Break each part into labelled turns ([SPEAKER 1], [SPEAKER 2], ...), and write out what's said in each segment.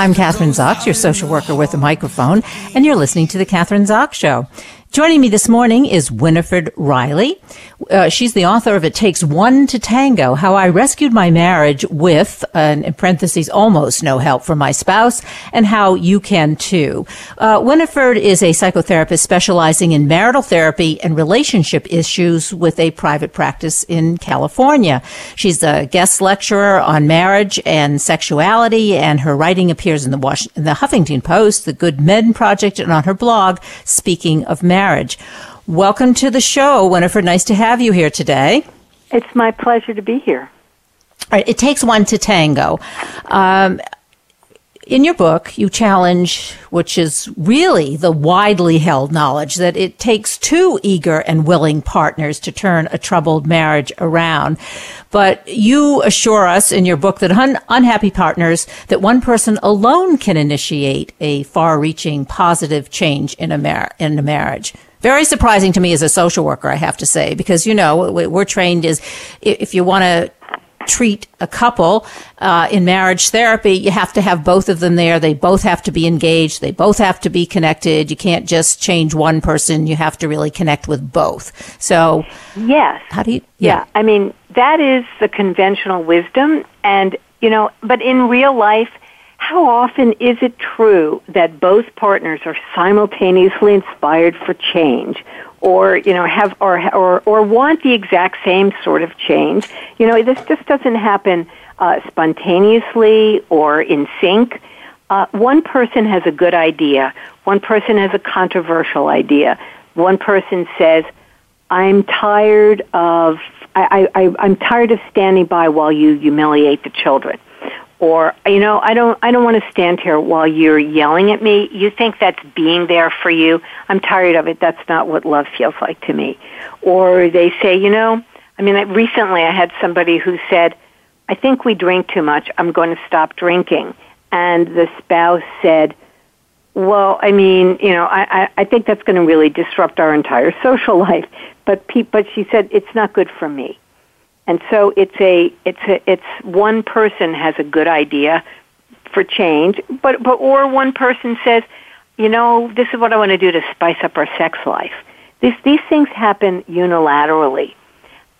[SPEAKER 1] I'm Kathryn Zox, your social worker with a microphone, and you're listening to The Kathryn Zox Show. Joining me this morning is Winifred Reilly. Uh, she's the author of It Takes One to Tango, How I Rescued My Marriage with, uh, in parentheses, almost no help from my spouse, and how you can too. Uh, Winifred is a psychotherapist specializing in marital therapy and relationship issues with a private practice in California. She's a guest lecturer on marriage and sexuality, and her writing appears in the, Was- in the Huffington Post, the Good Men Project, and on her blog, Speaking of Marriage marriage. Welcome to the show, Winifred. Nice to have you here today.
[SPEAKER 2] It's my pleasure to be here.
[SPEAKER 1] All right, it takes one to tango. Um, in your book, you challenge, which is really the widely held knowledge, that it takes two eager and willing partners to turn a troubled marriage around. But you assure us in your book that un- unhappy partners, that one person alone can initiate a far reaching positive change in a, mar- in a marriage. Very surprising to me as a social worker, I have to say, because, you know, we're trained as if you want to treat a couple uh, in marriage therapy, you have to have both of them there. They both have to be engaged. They both have to be connected. You can't just change one person. You have to really connect with both. So,
[SPEAKER 2] yes.
[SPEAKER 1] How do you?
[SPEAKER 2] Yeah. yeah. I mean, that is the conventional wisdom. And, you know, but in real life, how often is it true that both partners are simultaneously inspired for change or you know have or or or want the exact same sort of change. You know, this just doesn't happen uh, spontaneously or in sync. Uh, one person has a good idea. One person has a controversial idea. One person says, "I'm tired of I, I, I'm tired of standing by while you humiliate the children." Or you know i don't i don't want to stand here while you're yelling at me. You think that's being there for you. I'm tired of it. That's not what love feels like to me. Or they say you know i mean recently i had somebody who said i think we drink too much. I'm going to stop drinking. And the spouse said well i mean you know i i, I think that's going to really disrupt our entire social life. But pe- but she said it's not good for me and so it's a it's a it's one person has a good idea for change, but but or one person says, you know, this is what I want to do to spice up our sex life. These these things happen unilaterally,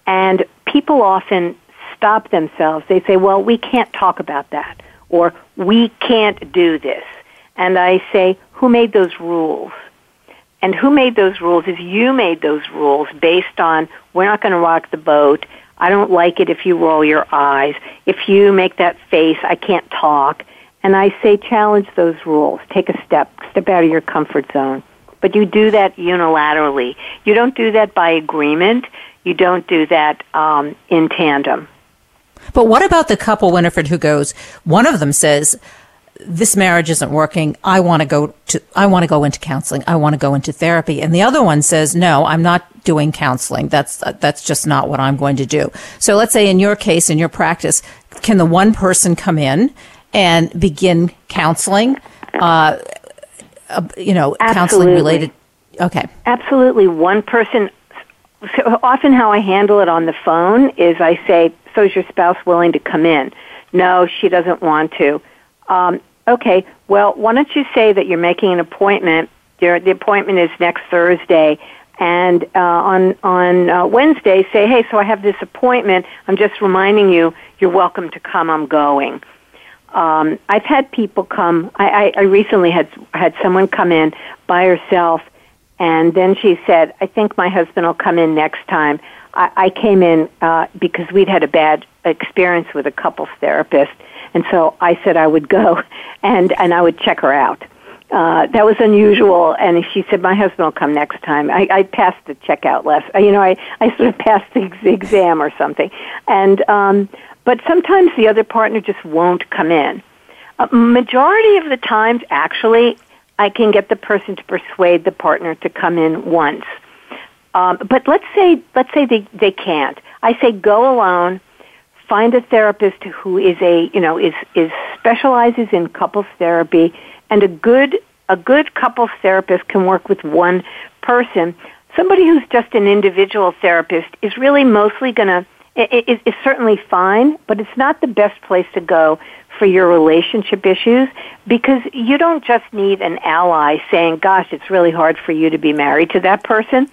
[SPEAKER 2] and people often stop themselves. They say, well, we can't talk about that, or we can't do this. And I say, who made those rules? And who made those rules is you made those rules based on we're not going to rock the boat I don't like it if you roll your eyes. If you make that face, I can't talk. And I say challenge those rules. Take a step, step out of your comfort zone. But you do that unilaterally. You don't do that by agreement. You don't do that um, in tandem.
[SPEAKER 1] But what about the couple, Winifred, who goes, one of them says, this marriage isn't working. I want to go to, I want to go into counseling. I want to go into therapy. And the other one says, no, I'm not doing counseling. That's, that's just not what I'm going to do. So let's say in your case, in your practice, can the one person come in and begin counseling, uh, uh, you know,
[SPEAKER 2] Absolutely.
[SPEAKER 1] counseling related? Okay.
[SPEAKER 2] Absolutely. One person, so often how I handle it on the phone is I say, so is your spouse willing to come in? No, she doesn't want to. Um, Okay, well, why don't you say that you're making an appointment? The appointment is next Thursday, and uh, on on uh, Wednesday, say, hey, so I have this appointment. I'm just reminding you, you're welcome to come. I'm going. Um, I've had people come. I, I, I recently had had someone come in by herself, and then she said, "I think my husband will come in next time." I, I came in uh, because we'd had a bad experience with a couples therapist, And so I said I would go and, and I would check her out. Uh, that was unusual, and she said, "My husband will come next time." I, I passed the checkout list. You know, I I sort of passed the exam or something, and um, but sometimes the other partner just won't come in. A majority of the times, actually, I can get the person to persuade the partner to come in once. Um, but let's say let's say they they can't. I say go alone. Find a therapist who is a you know is is specializes in couples therapy, and a good a good couples therapist can work with one person. Somebody who's just an individual therapist is really mostly going to is, is certainly fine, but it's not the best place to go for your relationship issues because you don't just need an ally saying, gosh, it's really hard for you to be married to that person.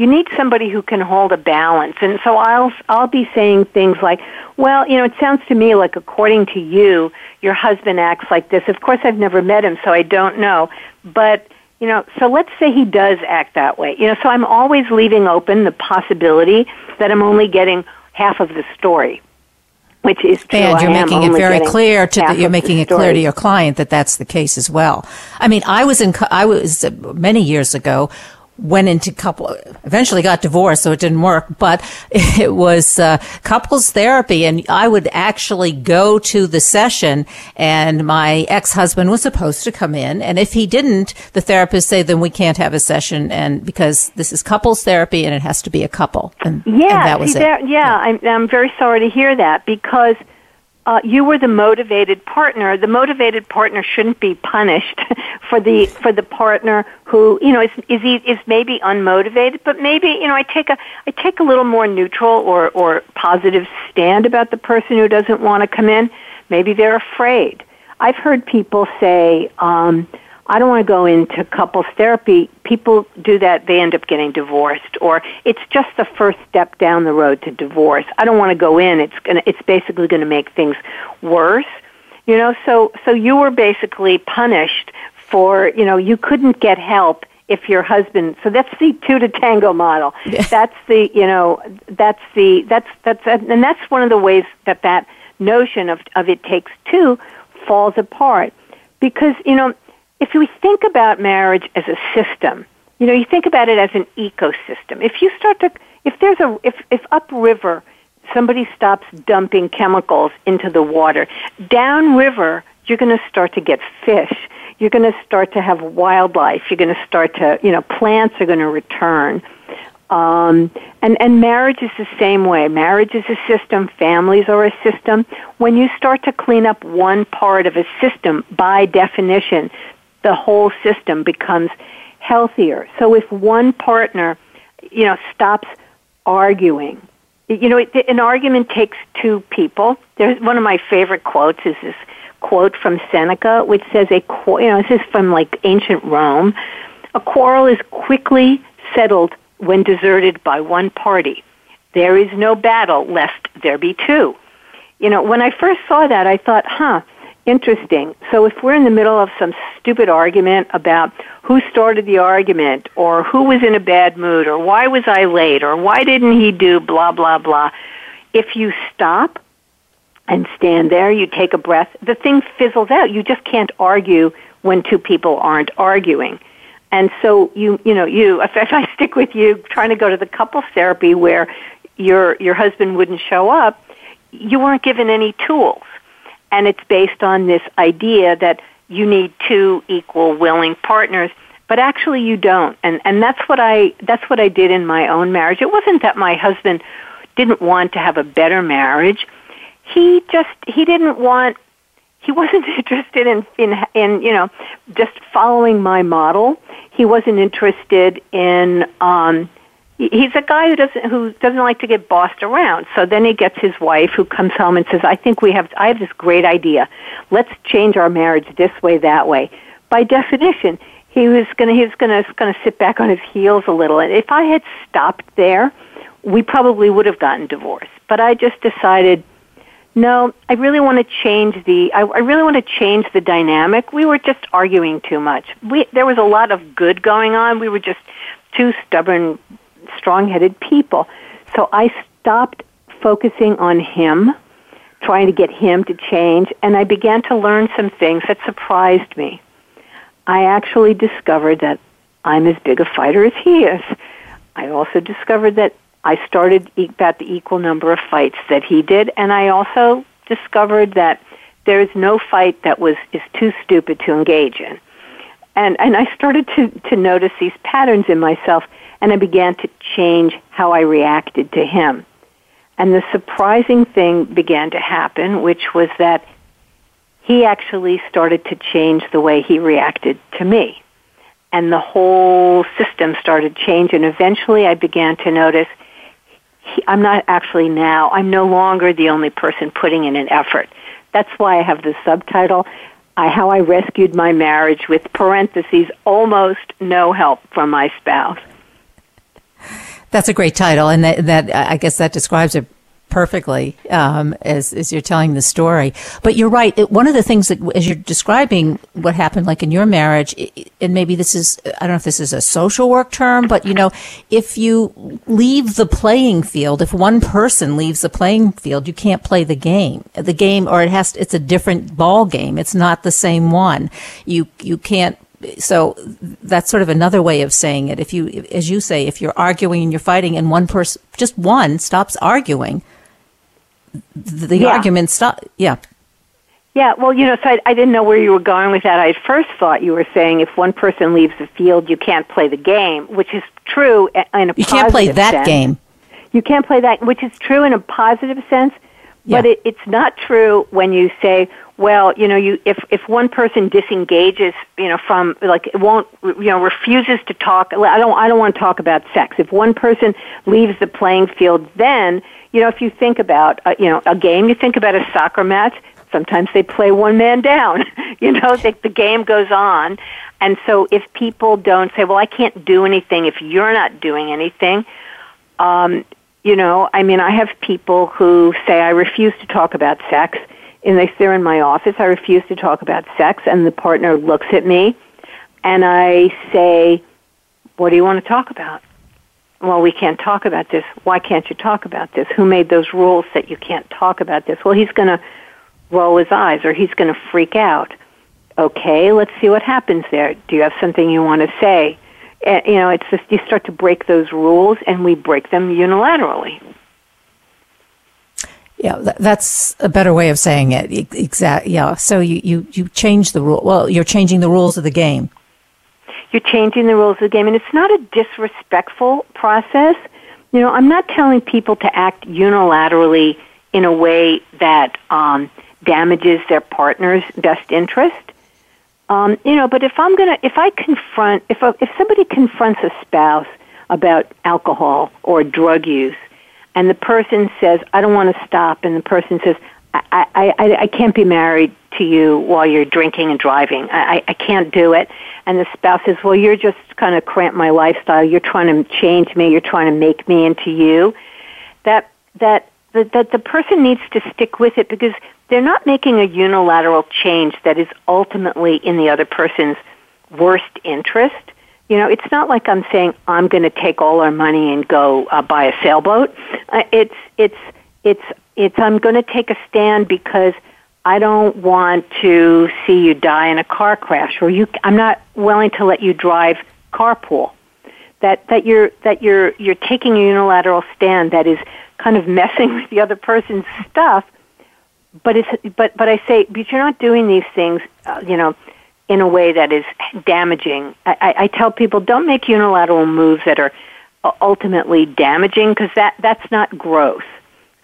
[SPEAKER 2] You need somebody who can hold a balance. And so I'll, I'll be saying things like, well, you know, it sounds to me like according to you, your husband acts like this. Of course, I've never met him, so I don't know. But, you know, so let's say he does act that way. You know, so I'm always leaving open the possibility that I'm only getting half of the story which is true.
[SPEAKER 1] And you're making it very clear to
[SPEAKER 2] the,
[SPEAKER 1] you're making it clear to your client that that's the case as well. I mean, I was in I was many years ago went into couple, eventually got divorced, so it didn't work, but it was uh, couples therapy. And I would actually go to the session and my ex-husband was supposed to come in. And if he didn't, the therapist say, then we can't have a session. And because this is couples therapy and it has to be a couple. And,
[SPEAKER 2] yeah,
[SPEAKER 1] and that was
[SPEAKER 2] see,
[SPEAKER 1] it.
[SPEAKER 2] There, yeah, yeah. I'm, I'm very sorry to hear that because uh, you were the motivated partner. The motivated partner shouldn't be punished for the for the partner who you know is is is maybe unmotivated, but maybe you know I take a I take a little more neutral or or positive stand about the person who doesn't want to come in. Maybe they're afraid. I've heard people say. Um, I don't want to go into couples therapy. People do that, they end up getting divorced, or it's just the first step down the road to divorce. I don't want to go in. It's gonna, it's basically going to make things worse. You know, so so you were basically punished for, you know, you couldn't get help if your husband so that's the two to tango model that's the you know that's the that's that's and that's one of the ways that that notion of of it takes two falls apart because you know if we think about marriage as a system, you know, you think about it as an ecosystem. If you start to, if there's a, if, if upriver somebody stops dumping chemicals into the water, downriver you're going to start to get fish. You're going to start to have wildlife. You're going to start to, you know, plants are going to return. Um, and, and marriage is the same way. Marriage is a system. Families are a system. When you start to clean up one part of a system, by definition, the whole system becomes healthier. So if one partner, you know, stops arguing, you know, it, an argument takes two people. There's one of my favorite quotes is this quote from Seneca, which says a you know this is from like ancient Rome. A quarrel is quickly settled when deserted by one party. There is no battle lest there be two. You know, when I first saw that, I thought, huh, interesting. So if we're in the middle of some stupid argument about who started the argument or who was in a bad mood or why was I late or why didn't he do blah, blah, blah, if you stop and stand there, you take a breath, the thing fizzles out. You just can't argue when two people aren't arguing. And so you, you know, you, if, I stick with you trying to go to the couples therapy where your, your husband wouldn't show up, you weren't given any tools and it's based on this idea that you need two equal willing partners. But actually you don't. And and that's what i that's what i did in my own marriage. It wasn't that my husband didn't want to have a better marriage. He just he didn't want he wasn't interested in in in you know just following my model. He wasn't interested in um he's a guy who doesn't who doesn't like to get bossed around. So then he gets his wife who comes home and says, "I think we have I have this great idea. Let's change our marriage this way that way." By definition, he was going to he was going to going to sit back on his heels a little. And if I had stopped there, we probably would have gotten divorced. But I just decided no, I really want to change the. I, I really want to change the dynamic. We were just arguing too much. We there was a lot of good going on. We were just two stubborn strong headed people. So I stopped focusing on him trying to get him to change, and I began to learn some things that surprised me. I actually discovered that I'm as big a fighter as he is. I also discovered that I started about the equal number of fights that he did, and I also discovered that there is no fight that was is too stupid to engage in. And and I started to to notice these patterns in myself, and I began to change how I reacted to him. And the surprising thing began to happen, which was that he actually started to change the way he reacted to me. And the whole system started changing. Eventually, I began to notice he, I'm not actually now, I'm no longer the only person putting in an effort. That's why I have the subtitle, I, How I Rescued My Marriage, with parentheses, almost no help from my spouse.
[SPEAKER 1] That's a great title, and that, that I guess that describes it perfectly um, as as you're telling the story. But you're right. It, one of the things that, as you're describing what happened, like in your marriage, and maybe this is I don't know if this is a social work term, but you know, if you leave the playing field, if one person leaves the playing field, you can't play the game. The game, or it has. to, it's a different ball game. It's not the same one. You you can't so that's sort of another way of saying it. If you, as you say, if you're arguing and you're fighting and one person, just one stops arguing, the yeah. argument stop. Yeah.
[SPEAKER 2] Yeah, well, you know, so I, I didn't know where you were going with that. I first thought you were saying if one person leaves the field, you can't play the game, which is true eh, in a
[SPEAKER 1] you can't play that
[SPEAKER 2] sense.
[SPEAKER 1] game.
[SPEAKER 2] You can't play that, which is true in a positive sense, but it, it's not true when you say, well, you know, you if if one person disengages, you know, from like won't, you know, refuses to talk. I don't I don't want to talk about sex. If one person leaves the playing field, then you know, if you think about uh, you know a game, you think about a soccer match. Sometimes they play one man down. you know, the, the game goes on, and so if people don't say, well, I can't do anything if you're not doing anything. Um, you know, I mean, I have people who say I refuse to talk about sex and they they're in my office. I refuse to talk about sex, and the partner looks at me, and I say, "What do you want to talk about?" Well, we can't talk about this. Why can't you talk about this? Who made those rules that you can't talk about this? Well, he's going to roll his eyes or he's going to freak out. Okay, let's see what happens there. Do you have something you want to say? You know, it's just you start to break those rules, and we break them unilaterally.
[SPEAKER 1] Yeah, that's a better way of saying it. Exactly. Yeah. So you, you, you change the rule. Well, you're changing the rules of the game.
[SPEAKER 2] You're changing the rules of the game, and it's not a disrespectful process. You know, I'm not telling people to act unilaterally in a way that um, damages their partner's best interest. Um, you know, but if I'm gonna, if I confront, if a, if somebody confronts a spouse about alcohol or drug use, and the person says, I don't want to stop, and the person says, I, I, I, I can't be married to you while you're drinking and driving. I, I can't do it. And the spouse says, well, you're just kind of cramp my lifestyle. You're trying to change me. You're trying to make me into you. That, that, that, that the person needs to stick with it because they're not making a unilateral change that is ultimately in the other person's worst interest. You know, it's not like I'm saying I'm going to take all our money and go uh, buy a sailboat. Uh, it's it's it's it's I'm going to take a stand because I don't want to see you die in a car crash, or you. I'm not willing to let you drive carpool. That that you're that you're you're taking a unilateral stand that is kind of messing with the other person's stuff. But it's but but I say, but you're not doing these things. Uh, you know in a way that is damaging. I, I tell people don't make unilateral moves that are ultimately damaging because that that's not growth.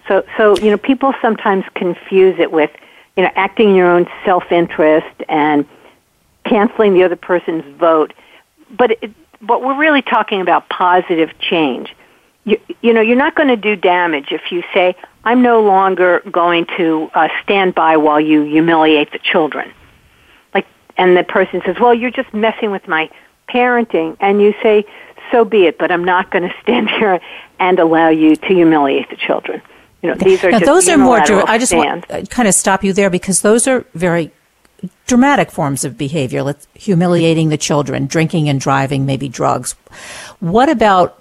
[SPEAKER 2] So so you know people sometimes confuse it with you know acting in your own self interest and canceling the other person's vote. But it, but we're really talking about positive change. You, you know, you're not going to do damage if you say, I'm no longer going to uh, stand by while you humiliate the children Like, and the person says, "Well, you're just messing with my parenting," and you say, "So be it, but I'm not going to stand here and allow you to humiliate the children." You know, these are
[SPEAKER 1] now, those are more. I just
[SPEAKER 2] want
[SPEAKER 1] to kind of stop you there because those are very dramatic forms of behavior. Let's humiliating the children, drinking and driving, maybe drugs. What about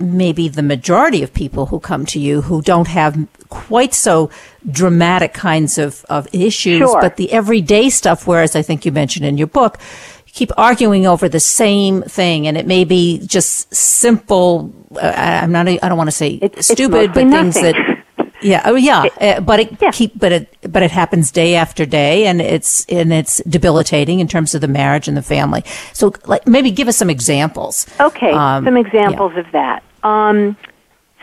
[SPEAKER 1] maybe the majority of people who come to you who don't have quite so dramatic kinds of, of issues,
[SPEAKER 2] Sure.
[SPEAKER 1] but the everyday stuff, whereas I think you mentioned in your book, you keep arguing over the same thing and it may be just simple, uh, I- I'm not, I don't want to say
[SPEAKER 2] It's- it's
[SPEAKER 1] stupid, but
[SPEAKER 2] mostly
[SPEAKER 1] things
[SPEAKER 2] nothing.
[SPEAKER 1] that yeah, oh yeah, uh, but it
[SPEAKER 2] Yeah.
[SPEAKER 1] keep, but it, but it happens day after day, and it's and it's debilitating in terms of the marriage and the family. So, like, maybe give us some examples.
[SPEAKER 2] Okay,
[SPEAKER 1] Um,
[SPEAKER 2] some examples of that. Um,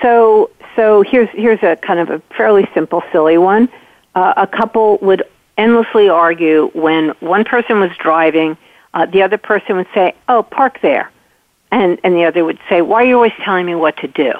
[SPEAKER 2] so, so here's here's a kind of a fairly simple, silly one. Uh, a couple would endlessly argue when one person was driving, uh, the other person would say, "Oh, park there," and and the other would say, "Why are you always telling me what to do?"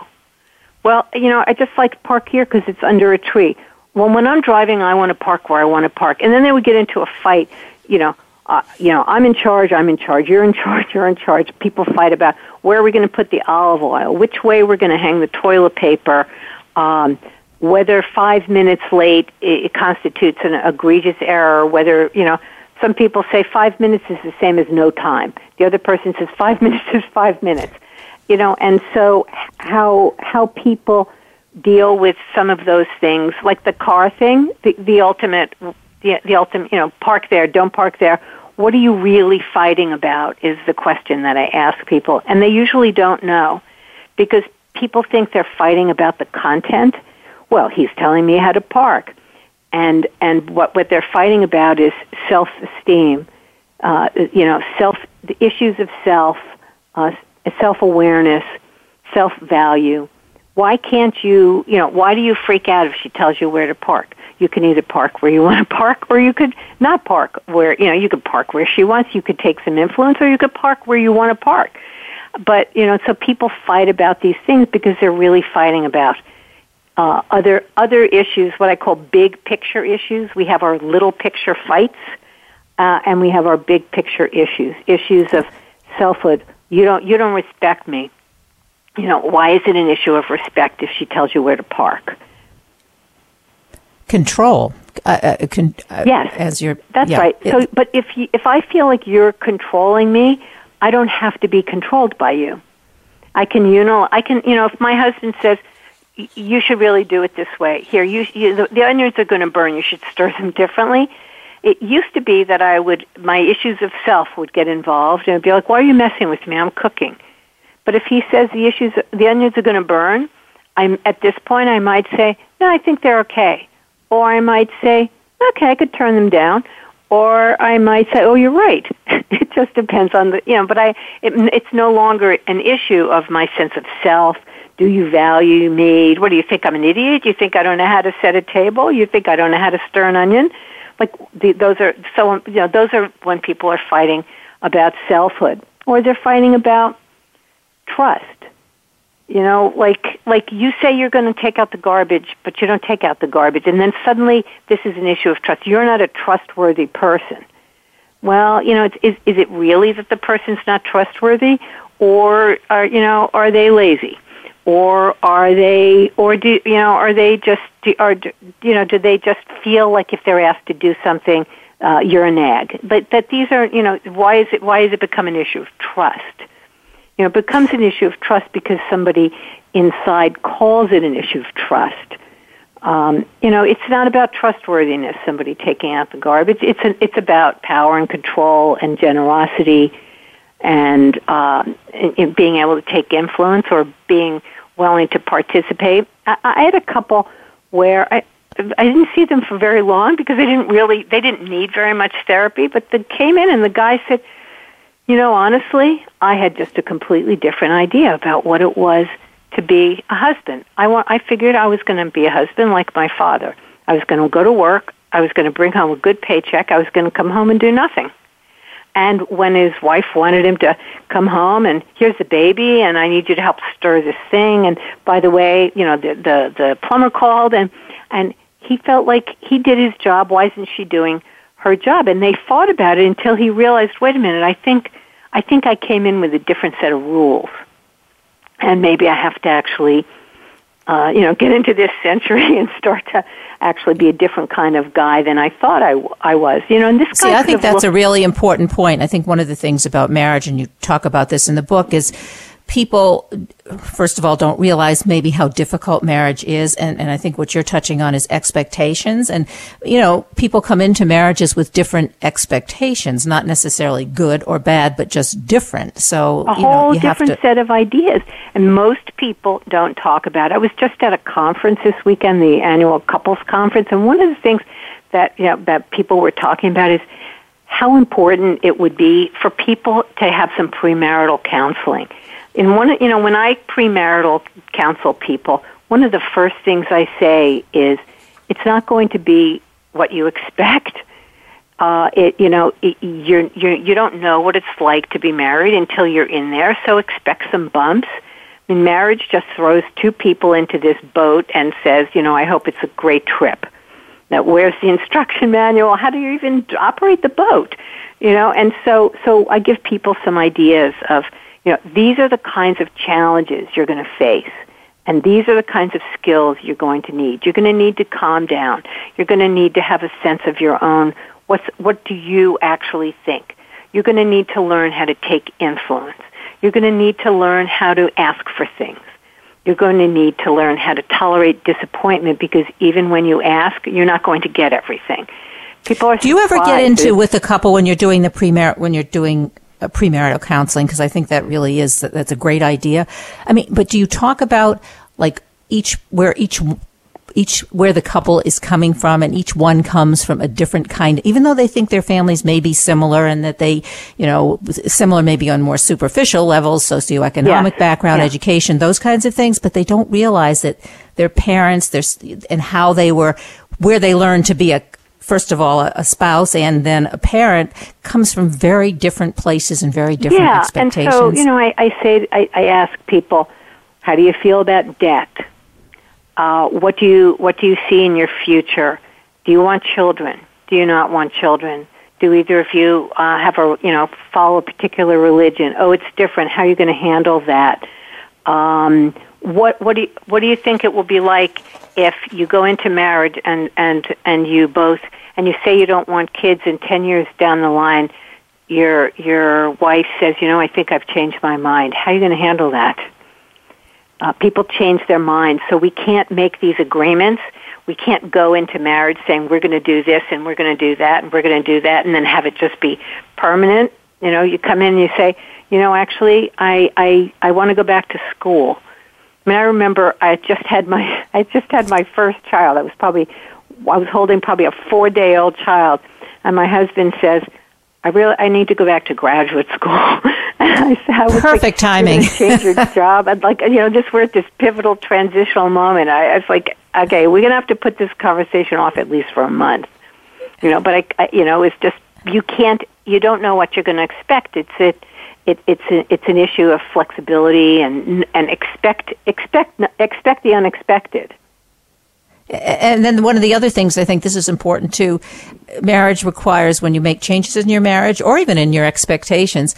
[SPEAKER 2] Well, you know, I just like to park here because it's under a tree. Well, when I'm driving, I want to park where I want to park, and then they would get into a fight. You know, uh, you know, I'm in charge. I'm in charge. You're in charge. You're in charge. People fight about where are we going to put the olive oil, which way we're going to hang the toilet paper, um, whether five minutes late it, it constitutes an egregious error, whether you know. Some people say five minutes is the same as no time. The other person says five minutes is five minutes you know and so how how people deal with some of those things like the car thing the the ultimate the, the ultimate you know park there don't park there what are you really fighting about is the question that i ask people and they usually don't know because people think they're fighting about the content well he's telling me how to park and and what what they're fighting about is self esteem uh, you know self the issues of self uh, self awareness, self value. Why can't you, you know, why do you freak out if she tells you where to park? You can either park where you want to park or you could not park where, you know, you could park where she wants, you could take some influence or you could park where you want to park. But, you know, so people fight about these things because they're really fighting about uh, other other issues, what I call big picture issues. We have our little picture fights, uh, and we have our big picture issues, issues of selfhood, you don't you don't respect me. You know, why is it an issue of respect if she tells you where to park?
[SPEAKER 1] Control. Uh, uh, con- uh,
[SPEAKER 2] Yes.
[SPEAKER 1] as your
[SPEAKER 2] That's
[SPEAKER 1] yeah,
[SPEAKER 2] right.
[SPEAKER 1] it-
[SPEAKER 2] So, but if you, if I feel like you're controlling me, I don't have to be controlled by you. I can, you know, I can, you know, if my husband says "Y- you should really do it this way, here, you, you the, the onions are going to burn. You should stir them differently. It used to be that I would, my issues of self would get involved, and I'd be like, "Why are you messing with me? I'm cooking." But if he says the issues, the onions are going to burn, I'm at this point I might say, "No, I think they're okay," or I might say, "Okay, I could turn them down," or I might say, "Oh, you're right." it just depends on the, you know. But I, it, it's no longer an issue of my sense of self. Do you value me? What do you think? I'm an idiot? You think I don't know how to set a table? You think I don't know how to stir an onion? Like the, those are so you know those are when people are fighting about selfhood, or they're fighting about trust. You know, like like you say you're going to take out the garbage, but you don't take out the garbage, and then suddenly this is an issue of trust. You're not a trustworthy person. Well, you know, it's, is is it really that the person's not trustworthy, or are you know are they lazy, or are they or do you know are they just are you know do they just feel like if they're asked to do something uh, you're a nag? But that these are you know why is it why has it become an issue of trust? You know, becomes an issue of trust because somebody inside calls it an issue of trust. Um, you know, it's not about trustworthiness. Somebody taking out the garbage. It's an, it's about power and control and generosity, and uh, in, in being able to take influence or being willing to participate. I, I had a couple where I I didn't see them for very long because they didn't really they didn't need very much therapy. But they came in and the guy said, you know, honestly, I had just a completely different idea about what it was to be a husband. I want I figured I was going to be a husband like my father. I was going to go to work, I was going to bring home a good paycheck, I was going to come home and do nothing. And when his wife wanted him to come home and here's the baby and I need you to help stir this thing and by the way, you know, the the, the plumber called and and he felt like he did his job, why isn't she doing her job? And they fought about it until he realized, wait a minute, I think I think I came in with a different set of rules. And maybe I have to actually uh, you know, get into this century and start to actually be a different kind of guy than I thought I, w- I was. You know, and this
[SPEAKER 1] See,
[SPEAKER 2] guy
[SPEAKER 1] I think that's a really important point. I think one of the things about marriage, and you talk about this in the book, is people, first of all, don't realize maybe how difficult marriage is. And, and I think what you're touching on is expectations. And, you know, people come into marriages with different expectations, not necessarily good or bad, but just different. So,
[SPEAKER 2] a
[SPEAKER 1] you know,
[SPEAKER 2] whole
[SPEAKER 1] you have
[SPEAKER 2] different
[SPEAKER 1] to.
[SPEAKER 2] set of ideas. And most people don't talk about it. I was just at a conference this weekend, the annual couples conference, and one of the things that, you know, that people were talking about is how important it would be for people to have some premarital counseling. In one, you know, when I premarital counsel people, one of the first things I say is, it's not going to be what you expect. Uh, it, you know, it, you're, you're, you don't know what it's like to be married until you're in there, so expect some bumps. I mean, marriage just throws two people into this boat and says, you know, I hope it's a great trip. Now, where's the instruction manual? How do you even operate the boat? You know, and so, so I give people some ideas of, you know, these are the kinds of challenges you're going to face. And these are the kinds of skills you're going to need. You're going to need to calm down. You're going to need to have a sense of your own. What's, what do you actually think? You're going to need to learn how to take influence. You're going to need to learn how to ask for things. You're going to need to learn how to tolerate disappointment because even when you ask, you're not going to get everything. People are
[SPEAKER 1] Do you ever get into with a couple when you're doing the premar when you're doing Uh, premarital counseling? Because I think that really is that's a great idea. I mean, but do you talk about like each where each each where the couple is coming from and each one comes from a different kind even though they think their families may be similar and that they you know similar maybe on more superficial levels socioeconomic background
[SPEAKER 2] Yeah.
[SPEAKER 1] education those kinds of things but they don't realize that their parents their and how they were where they learned to be a first of all a, a spouse and then a parent comes from very different places and very different
[SPEAKER 2] yeah,
[SPEAKER 1] expectations
[SPEAKER 2] and so you know, I, I say, I, I ask people, how do you feel about debt? Uh, what do you what do you see in your future? Do you want children? Do you not want children? Do either of you uh, have a you know follow a particular religion? Oh, it's different. How are you going to handle that? Um, what what do you, what do you think it will be like if you go into marriage and and and you both and you say you don't want kids and 10 years down the line your your wife says, "You know, I think I've changed my mind." How are you going to handle that? Uh, people change their minds, so we can't make these agreements. We can't go into marriage saying we're going to do this and we're going to do that and we're going to do that, and then have it just be permanent. You know, you come in and you say, "You know, actually, I I I want to go back to school." I mean, I remember I just had my I just had my first child. I was probably I was holding probably a four day old child, and my husband says, "I really I need to go back to graduate school." and I said, I was
[SPEAKER 1] Perfect
[SPEAKER 2] like,
[SPEAKER 1] timing.
[SPEAKER 2] Change your job. I'd like you know just we're at this pivotal transitional moment. I, I was like, okay, we're gonna have to put this conversation off at least for a month. You know, but I, I you know it's just you can't you don't know what you're going to expect. It's it. It, it's a, it's an issue of flexibility and and expect expect expect the unexpected.
[SPEAKER 1] And then one of the other things I think this is important too, marriage requires when you make changes in your marriage or even in your expectations,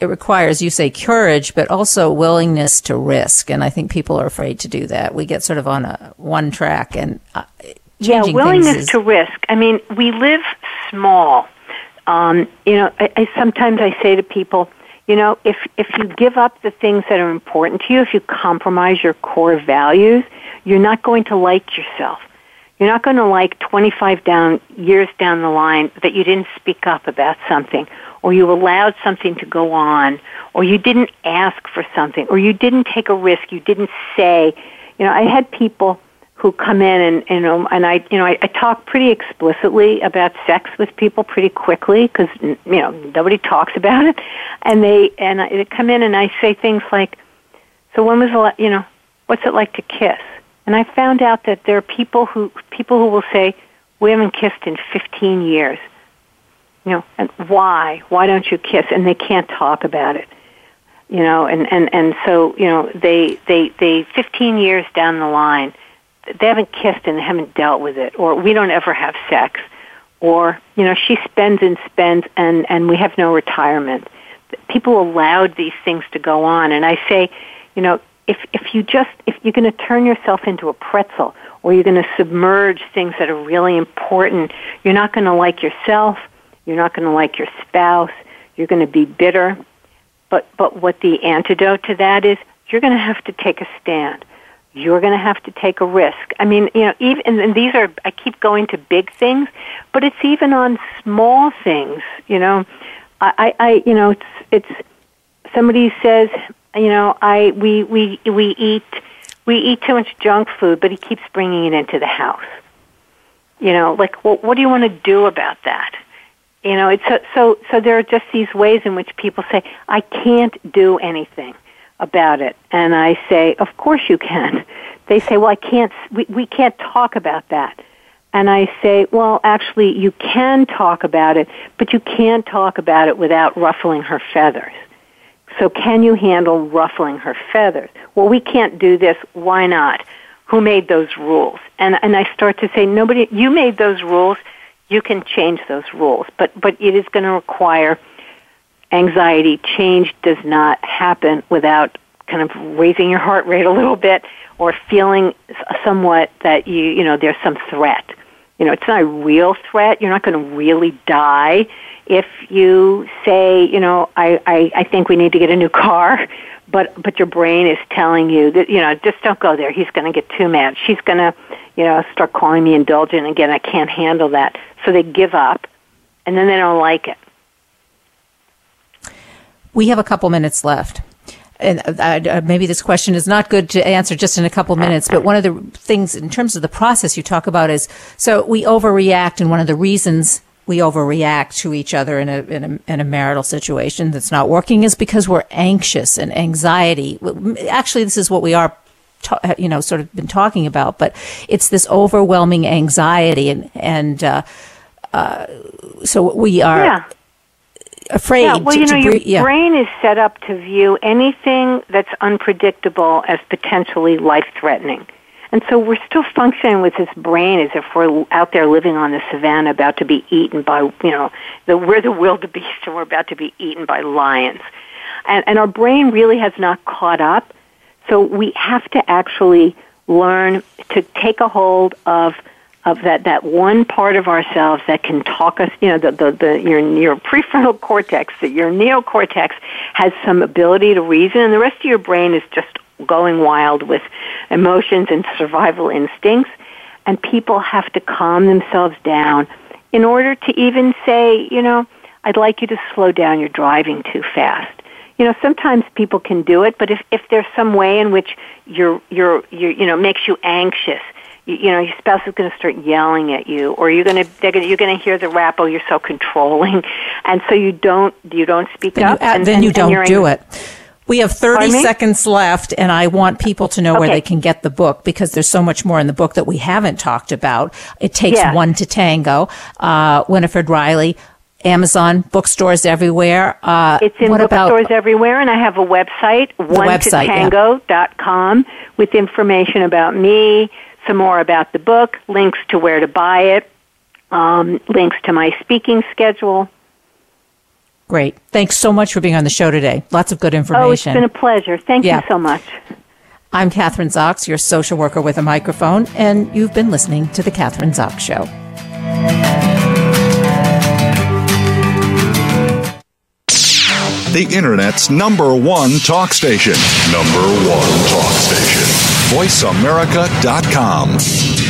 [SPEAKER 1] it requires, you say courage, but also willingness to risk. And I think people are afraid to do that. We get sort of on a one track and uh,
[SPEAKER 2] Yeah,
[SPEAKER 1] changing
[SPEAKER 2] willingness
[SPEAKER 1] things is,
[SPEAKER 2] to risk. I mean, we live small. Um, you know, I, I sometimes I say to people, you know, if if you give up the things that are important to you, if you compromise your core values, you're not going to like yourself. You're not going to like 25 down years down the line that you didn't speak up about something, or you allowed something to go on, or you didn't ask for something, or you didn't take a risk. You didn't say. You know, I had people who come in and you um, know and I you know I, I talk pretty explicitly about sex with people pretty quickly because you know nobody talks about it. And they and I, they come in and I say things like so when was the you know what's it like to kiss? And I found out that there are people who people who will say we haven't kissed in 15 years. You know and why? Why don't you kiss? And they can't talk about it. You know and and and so you know they they they 15 years down the line they haven't kissed and they haven't dealt with it or we don't ever have sex or you know she spends and spends and and we have no retirement people allowed these things to go on and i say you know if if you just if you're going to turn yourself into a pretzel or you're going to submerge things that are really important you're not going to like yourself you're not going to like your spouse you're going to be bitter But but what the antidote to that is, you're going to have to take a stand. You're going to have to take a risk. I mean, you know, even and these are I keep going to big things, but it's even on small things. You know, I, I you know, it's it's somebody says, you know, I we we we eat we eat too much junk food, but he keeps bringing it into the house. You know, like, well, what do you want to do about that? You know, it's so, so, so there are just these ways in which people say, I can't do anything about it. And I say, of course you can. They say, well, I can't, we, we can't talk about that. And I say, well, actually, you can talk about it, but you can't talk about it without ruffling her feathers. So can you handle ruffling her feathers? Well, we can't do this. Why not? Who made those rules? And, and I start to say, nobody, you made those rules you can change those rules. But, but it is going to require anxiety. Change does not happen without kind of raising your heart rate a little bit or feeling somewhat that you, you know, there's some threat. You know, it's not a real threat. You're not going to really die if you say, you know, I, I, I think we need to get a new car but but your brain is telling you that you know just don't go there. He's going to get too mad. She's going to you know start calling me indulgent again. I can't handle that. So they give up, and then they don't like it.
[SPEAKER 1] We have a couple minutes left. And uh, uh maybe this question is not good to answer just in a couple minutes, but one of the things in terms of the process you talk about is so we overreact, and one of the reasons we overreact to each other in a, in a, in a marital situation that's not working is because we're anxious and anxiety. Actually, this is what we are you know, sort of been talking about, but it's this overwhelming anxiety, and and uh, uh, so we are
[SPEAKER 2] yeah.
[SPEAKER 1] Afraid.
[SPEAKER 2] Yeah, well,
[SPEAKER 1] to,
[SPEAKER 2] you know,
[SPEAKER 1] your
[SPEAKER 2] yeah. brain is set up to view anything that's unpredictable as potentially life threatening. And so we're still functioning with this brain as if we're out there living on the savannah about to be eaten by, you know, the, we're the wildebeest and we're about to be eaten by lions. And, and our brain really has not caught up. So we have to actually learn to take a hold of of that, that one part of ourselves that can talk us, you know, the, the, the, your, your prefrontal cortex, that your neocortex has some ability to reason, and the rest of your brain is just going wild with emotions and survival instincts. And people have to calm themselves down in order to even say, you know, I'd like you to slow down, you're driving too fast. You know, sometimes people can do it, but if, if there's some way in which you're, you're, you're, you know, makes you anxious, you, know, your spouse is going to start yelling at you, or you're going to, you're going to hear the rap, oh, you're so controlling, and so you don't, you don't speak
[SPEAKER 1] then
[SPEAKER 2] up,
[SPEAKER 1] you,
[SPEAKER 2] and
[SPEAKER 1] then
[SPEAKER 2] and,
[SPEAKER 1] you don't do it. We have 30 seconds left, and I want people to know
[SPEAKER 2] okay.
[SPEAKER 1] where they can get the book because there's so much more in the book that we haven't talked about. It takes
[SPEAKER 2] yeah.
[SPEAKER 1] one to tango. Uh, Winifred Reilly, Amazon, bookstores everywhere. Uh,
[SPEAKER 2] it's in bookstores everywhere, and I have a website,
[SPEAKER 1] one
[SPEAKER 2] com, yeah. with information about me, some more about the book, links to where to buy it, um, links to my speaking schedule.
[SPEAKER 1] Great. Thanks so much for being on the show today. Lots of good information.
[SPEAKER 2] Oh, it's been a pleasure. Thank yeah. you so much.
[SPEAKER 1] I'm Kathryn Zox, your social worker with a microphone, and you've been listening to The Kathryn Zox Show.
[SPEAKER 3] The Internet's number one talk station. Number one talk station. VoiceAmerica.com.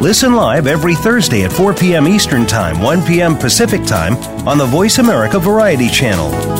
[SPEAKER 4] Listen live every Thursday at 4 p.m. Eastern Time, 1 p.m. Pacific Time on the Voice America Variety Channel.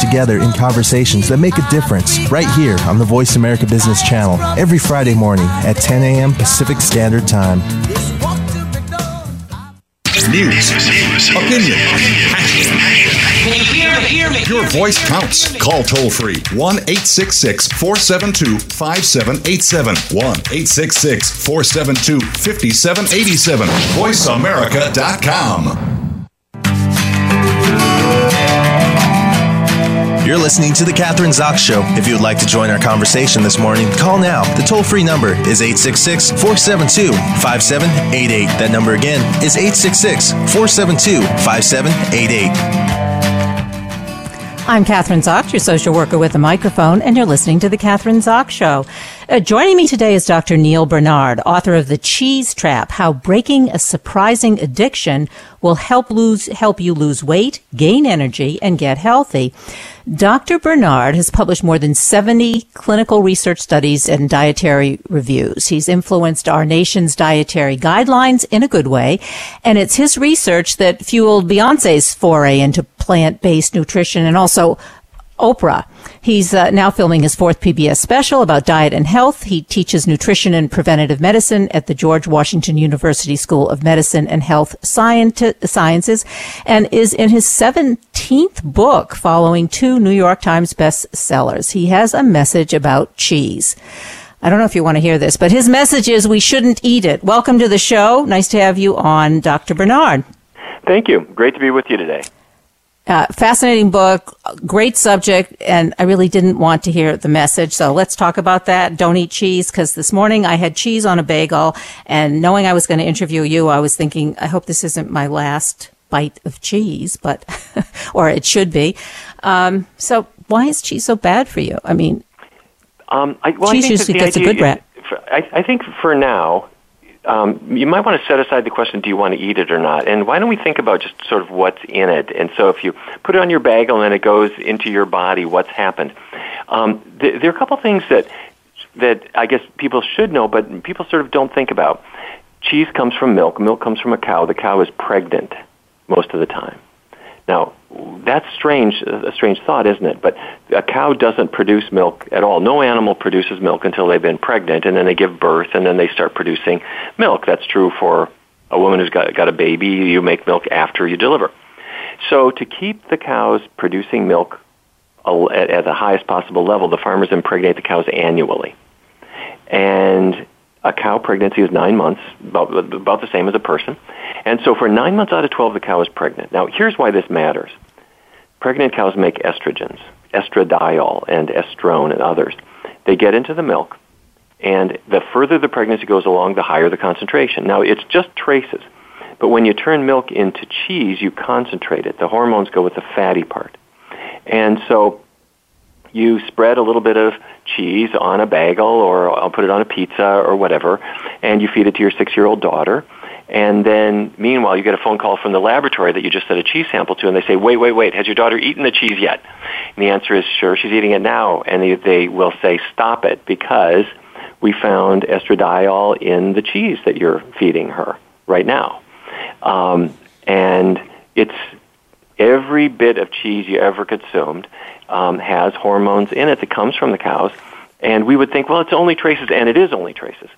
[SPEAKER 5] together in conversations that make a difference right here on the Voice America Business Channel every Friday morning at 10 a.m. Pacific Standard Time.
[SPEAKER 3] News, opinion, your voice counts. Call toll free 1 866 472 5787. 1 866 472 5787. VoiceAmerica.com.
[SPEAKER 5] You're listening to The Kathryn Zox Show. If you would like to join our conversation this morning, call now. The toll free number is 866 472 5788. That number again is 866 472 5788.
[SPEAKER 1] I'm Kathryn Zox, your social worker with a microphone, and you're listening to The Kathryn Zox Show. Uh, joining me today is Dr. Neal Barnard, author of The Cheese Trap, How Breaking a Surprising Addiction Will Help Lose, Help You Lose Weight, Gain Energy, and Get Healthy. Dr. Barnard has published more than 70 clinical research studies and dietary reviews. He's influenced our nation's dietary guidelines in a good way, and it's his research that fueled Beyonce's foray into plant-based nutrition and also Oprah. He's uh, now filming his fourth PBS special about diet and health. He teaches nutrition and preventative medicine at the George Washington University School of Medicine and Health Sciences and is in his 17th book following two New York Times bestsellers. He has a message about cheese. I don't know if you want to hear this, but his message is we shouldn't eat it. Welcome to the show. Nice to have you on, Dr. Barnard.
[SPEAKER 6] Thank you. Great to be with you today.
[SPEAKER 1] Uh, fascinating book, great subject, and I really didn't want to hear the message. So let's talk about that. Don't eat cheese, because this morning I had cheese on a bagel, and knowing I was going to interview you, I was thinking, I hope this isn't my last bite of cheese, but, or it should be. Um, so why is cheese so bad for you? I mean,
[SPEAKER 6] um, I, well,
[SPEAKER 1] cheese usually gets a good rap.
[SPEAKER 6] I, I think for now, um, you might want to set aside the question, do you want to eat it or not? And why don't we think about just sort of what's in it? And so if you put it on your bagel and it goes into your body, what's happened? Um, th- there are a couple things that, that I guess people should know, but people sort of don't think about. Cheese comes from milk. Milk comes from a cow. The cow is pregnant most of the time. Now, that's strange, a strange thought, isn't it? But a cow doesn't produce milk at all. No animal produces milk until they've been pregnant, and then they give birth, and then they start producing milk. That's true for a woman who's got, got a baby. You make milk after you deliver. So to keep the cows producing milk at, at the highest possible level, the farmers impregnate the cows annually. And a cow pregnancy is nine months, about, about the same as a person. And so for nine months out of 12, the cow is pregnant. Now, here's why this matters. Pregnant cows make estrogens, estradiol and estrone and others. They get into the milk, and the further the pregnancy goes along, the higher the concentration. Now, it's just traces. But when you turn milk into cheese, you concentrate it. The hormones go with the fatty part. And so you spread a little bit of cheese on a bagel or I'll put it on a pizza or whatever, and you feed it to your six-year-old daughter. And then, meanwhile, you get a phone call from the laboratory that you just sent a cheese sample to, and they say, wait, wait, wait, has your daughter eaten the cheese yet? And the answer is, sure, she's eating it now. And they, they will say, stop it, because we found estradiol in the cheese that you're feeding her right now. Um, and it's every bit of cheese you ever consumed um, has hormones in it that comes from the cows. And we would think, well, it's only traces, and it is only traces.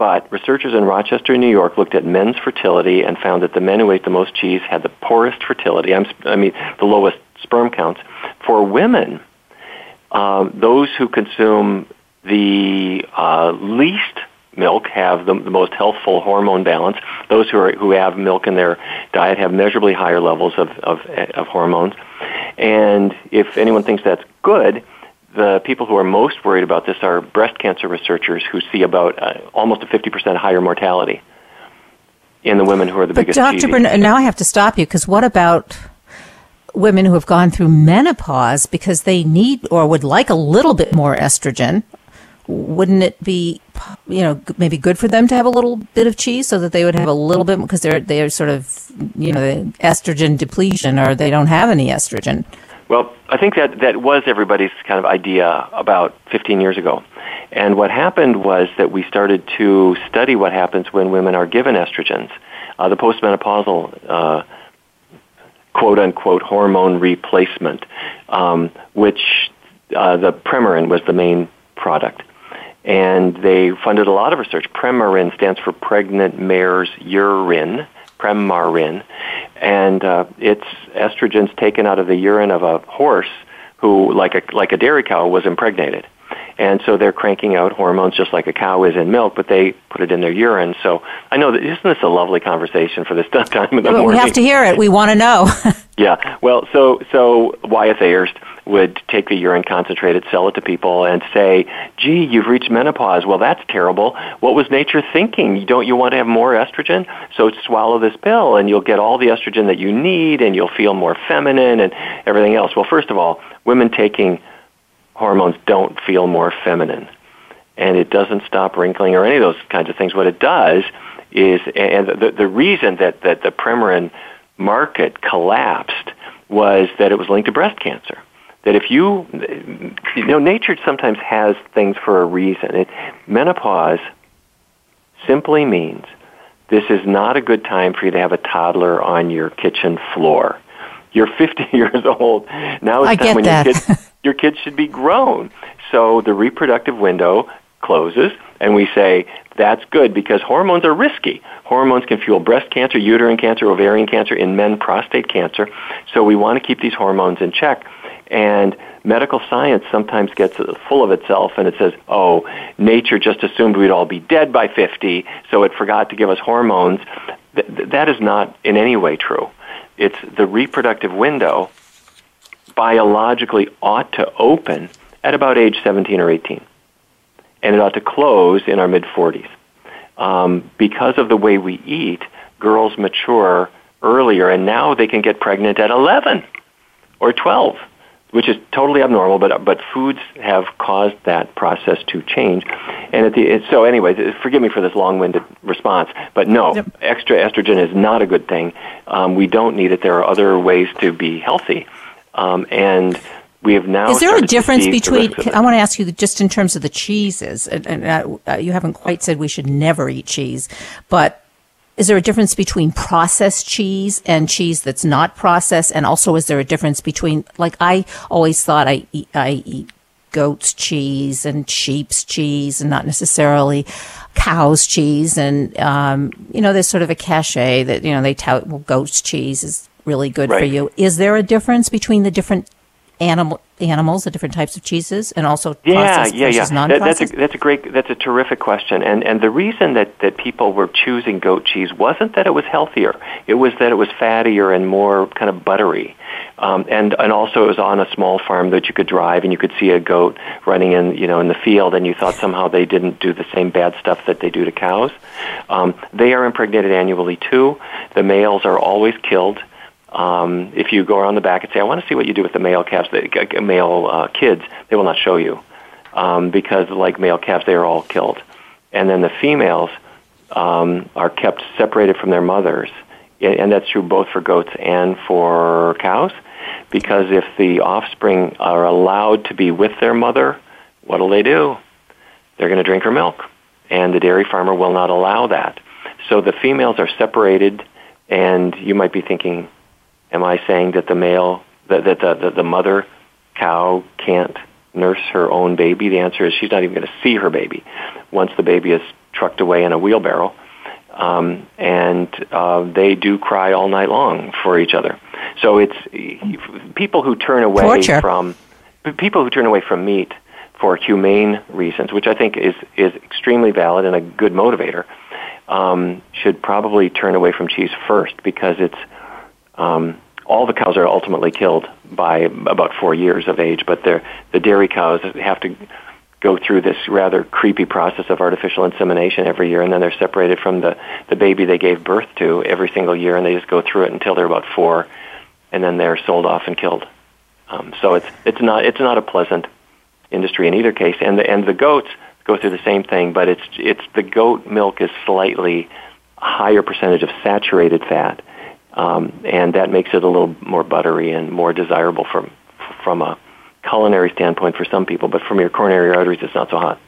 [SPEAKER 6] But researchers in Rochester, New York, looked at men's fertility and found that the men who ate the most cheese had the poorest fertility. I mean, the lowest sperm counts. For women, um, those who consume the uh, least milk have the, the most healthful hormone balance. Those who are who have milk in their diet have measurably higher levels of of, of hormones. And if anyone thinks that's good, the people who are most worried about this are breast cancer researchers who see about uh, almost a 50% higher mortality in the women who are the
[SPEAKER 1] but
[SPEAKER 6] biggest.
[SPEAKER 1] Dr. Barnard, now I have to stop you because what about women who have gone through menopause because they need or would like a little bit more estrogen wouldn't it be, you know, maybe good for them to have a little bit of cheese so that they would have a little bit because they're they're sort of, you know, estrogen depletion or they don't have any estrogen.
[SPEAKER 6] Well, I think that that was everybody's kind of idea about 15 years ago. And what happened was that we started to study what happens when women are given estrogens. Uh, the postmenopausal uh, quote unquote hormone replacement, um, which uh, the Premarin was the main product. And they funded a lot of research. Premarin stands for pregnant mare's urine, Premarin, and uh, it's estrogens taken out of the urine of a horse who, like a like a dairy cow, was impregnated. And so they're cranking out hormones just like a cow is in milk, but they put it in their urine. So I know that isn't this a lovely conversation for this time in the
[SPEAKER 1] well,
[SPEAKER 6] morning?
[SPEAKER 1] We have to hear it. We want to know.
[SPEAKER 6] yeah. Well, so so Wyeth Ayerst would take the urine concentrated, sell it to people, and say, "Gee, you've reached menopause. Well, that's terrible. What was nature thinking? Don't you want to have more estrogen? So swallow this pill, and you'll get all the estrogen that you need, and you'll feel more feminine and everything else." Well, first of all, women taking hormones don't feel more feminine. And it doesn't stop wrinkling or any of those kinds of things. What it does is, and the, the reason that, that the Premarin market collapsed was that it was linked to breast cancer. That if you, you know, nature sometimes has things for a reason. It, menopause simply means this is not a good time for you to have a toddler on your kitchen floor. You're 50 years old. Now it's
[SPEAKER 1] I
[SPEAKER 6] time when
[SPEAKER 1] that.
[SPEAKER 6] your kids your kids should be grown. So the reproductive window closes, and we say that's good because hormones are risky. Hormones can fuel breast cancer, uterine cancer, ovarian cancer, in men, prostate cancer. So we want to keep these hormones in check. And medical science sometimes gets full of itself and it says, oh, nature just assumed we'd all be dead by 50, so it forgot to give us hormones. Th- that is not in any way true. It's the reproductive window biologically ought to open at about age 17 or 18. And it ought to close in our mid 40s. Um, because of the way we eat, girls mature earlier, and now they can get pregnant at 11 or 12, which is totally abnormal, but, but foods have caused that process to change. And at the, so anyway, forgive me for this long-winded response, but no, yep. extra estrogen is not a good thing. Um, we don't need it. There are other ways to be healthy. Um, and we have now.
[SPEAKER 1] Is there a difference between? I want to ask you just in terms of the cheeses, and, and uh, you haven't quite said we should never eat cheese, but is there a difference between processed cheese and cheese that's not processed? And also, is there a difference between, like, I always thought I eat, I eat goat's cheese and sheep's cheese and not necessarily cow's cheese. And, um, you know, there's sort of a cachet that, you know, they tout, well, goat's cheese is really good
[SPEAKER 6] right.
[SPEAKER 1] for you. Is there a difference between the different animal animals, the different types of cheeses, and also
[SPEAKER 6] yeah, yeah, yeah. That, that's a that's a great that's a terrific question, and and the reason that that people were choosing goat cheese wasn't that it was healthier; it was that it was fattier and more kind of buttery, um, and and also it was on a small farm that you could drive and you could see a goat running in you know in the field, and you thought somehow they didn't do the same bad stuff that they do to cows. Um, they are impregnated annually too. The males are always killed um, if you go around the back and say, "I want to see what you do with the male calves, the male uh, kids," they will not show you um, because, like male calves, they are all killed. And then the females um, are kept separated from their mothers, and that's true both for goats and for cows. Because if the offspring are allowed to be with their mother, what'll they do? They're going to drink her milk, and the dairy farmer will not allow that. So the females are separated, and you might be thinking, Am I saying that the male, that, that the, the, the mother cow can't nurse her own baby? The answer is she's not even going to see her baby once the baby is trucked away in a wheelbarrow. Um, and uh, they do cry all night long for each other. So it's people who turn away
[SPEAKER 1] Torture.
[SPEAKER 6] from people who turn away from meat for humane reasons, which I think is is extremely valid and a good motivator, um, should probably turn away from cheese first because it's um, all the cows are ultimately killed by about four years of age, but the dairy cows have to go through this rather creepy process of artificial insemination every year, and then they're separated from the, the baby they gave birth to every single year, and they just go through it until they're about four, and then they're sold off and killed. Um, so it's it's not it's not a pleasant industry in either case, and the and the goats go through the same thing, but it's it's the goat milk is slightly higher percentage of saturated fat, um, and that makes it a little more buttery and more desirable from from a culinary standpoint for some people. But from your coronary arteries, it's not so hot.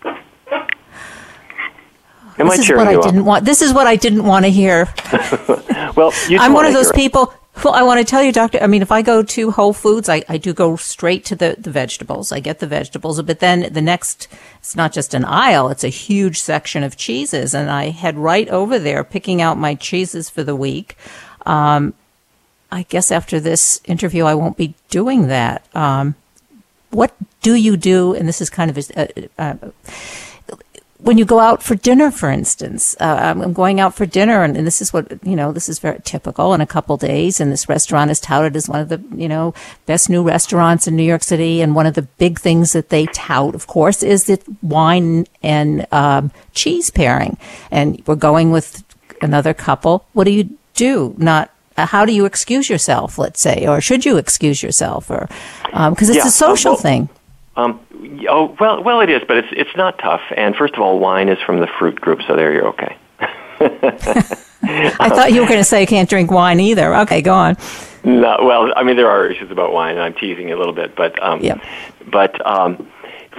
[SPEAKER 1] Am this I is what I didn't want. This is what I didn't want to hear.
[SPEAKER 6] well,
[SPEAKER 1] I'm one of those people. Well, I want to tell you, doctor. I mean, if I go to Whole Foods, I, I do go straight to the, the vegetables. I get the vegetables, but then the next, it's not just an aisle; it's a huge section of cheeses, and I head right over there, picking out my cheeses for the week. Um, I guess after this interview, I won't be doing that. Um, what do you do? And this is kind of a, when you go out for dinner, for instance, uh, I'm going out for dinner, and, and, this is what you know. This is very typical in a couple days, and this restaurant is touted as one of the you know best new restaurants in New York City. And one of the big things that they tout, of course, is the wine and um, cheese pairing. And we're going with another couple. What do you do? Not uh, how do you excuse yourself? Let's say, or should you excuse yourself, or because um, it's yeah, a social well, thing.
[SPEAKER 6] Um, oh well, well, it is, but it's it's not tough. And first of all, wine is from the fruit group, so there you're okay.
[SPEAKER 1] I thought you were going to say you can't drink wine either. Okay, go on.
[SPEAKER 6] No, well, I mean there are issues about wine, and I'm teasing a little bit, but um, yeah. but um,